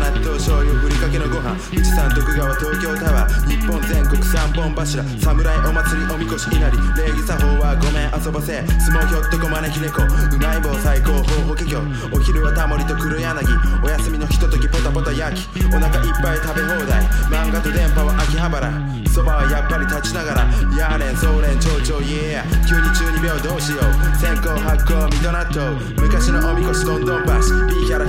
納豆醤油ふりかけのご飯富士山徳川東京タワー日本全国三本柱侍お祭りおみこし稲荷礼儀作法はごめん遊ばせ相撲ひょっとこ招き猫うまい棒最高方法華僑お昼はタモリと黒柳お休みのひとときポタポタ焼きお腹いっぱい食べ放題漫画と電波は秋葉原そばはやっぱり立ちながらやーれんそうれん蝶々イエー急に中二病どうしよう先行発行ミドナット昔のおみこしどんどん橋 B キャラ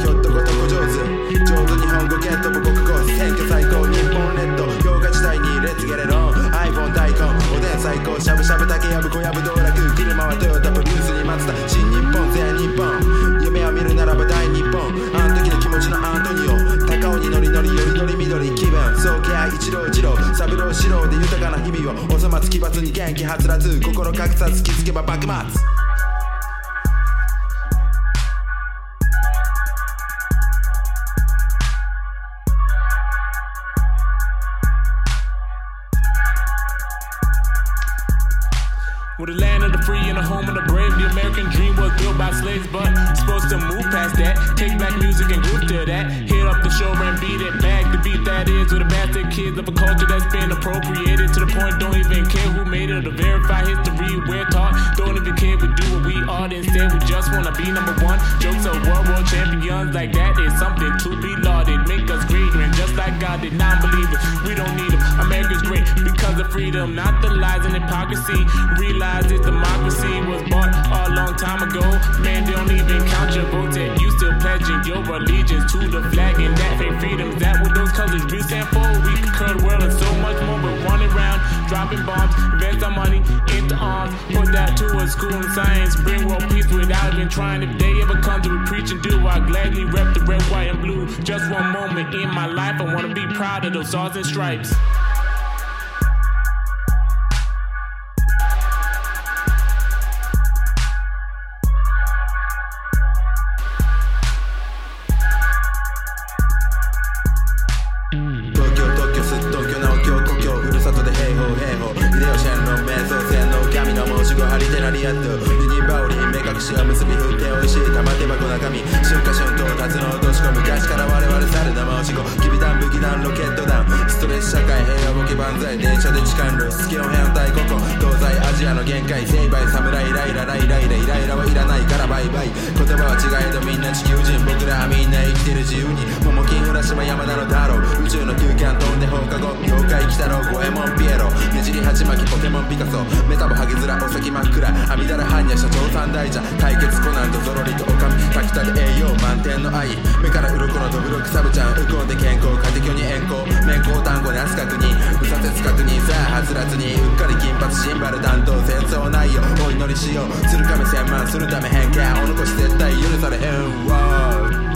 ぶ道楽車はトヨタプリウスに待つだ新日本全日本夢を見るならば大日本あの時の気持ちのアントニオ高尾にノリノリよりどり緑気分総計一郎一郎三郎四郎で豊かな日々をお粗末奇抜に元気はつらず心格差突きつけば幕末 We're the land of the free and the home of the brave. The American dream was built by slaves, but supposed to move past that. Take back music and groove to that. Hit up the show and beat it back. The beat that is with the bastard kids of a culture that's been appropriated to the point don't even care who made it or to verify history. We're taught, don't even care we do what we are. Instead, we just wanna be number one. Jokes of world world champions like that is something to be lauded. Make us greater and just like God did non-believers. We don't need them. America's great freedom, not the lies and hypocrisy. Realize this democracy was bought a long time ago. Man, they don't even count your votes, and you still pledging your allegiance to the flag and that fake freedom. That what those colors we stand for. We conquer the world and so much more. But running around, dropping bombs, invest our money into arms. Put that to a school in science, bring world peace without even trying. If they ever come to we preach and do, I gladly rep the red, white, and blue. Just one moment in my life, I wanna be proud of those stars and stripes. しを結び振って美味しい玉手箱中身春夏春冬夏の落とし込む昔から我々猿の申し子きび団武器団ロケット団ストレス社会平和ボケ万歳電車で痴漢露出気温変態ここ東西アジアの限界成敗侍ライラライライライライラはいらないからバイバイ言葉は違えどみんな地球人僕らはみんな生きてる自由に桃金浦島山田の太郎。宇宙の休館飛んで放課後。ねじり鉢巻ポケモンピカソメタボハゲヅラお先真っ暗阿弥陀羅般若社長三大者解決コナンとゾロリとオカミ炊きたて栄養満点の愛。目から鱗のドブロクサブちゃんウコンで健康家庭教に遠行面光単語なす確認右左折確認さあはつらつにうっかり金髪シンバル担当戦争内容お祈りしよう鶴亀千万するため偏見お残し絶対許されへんわ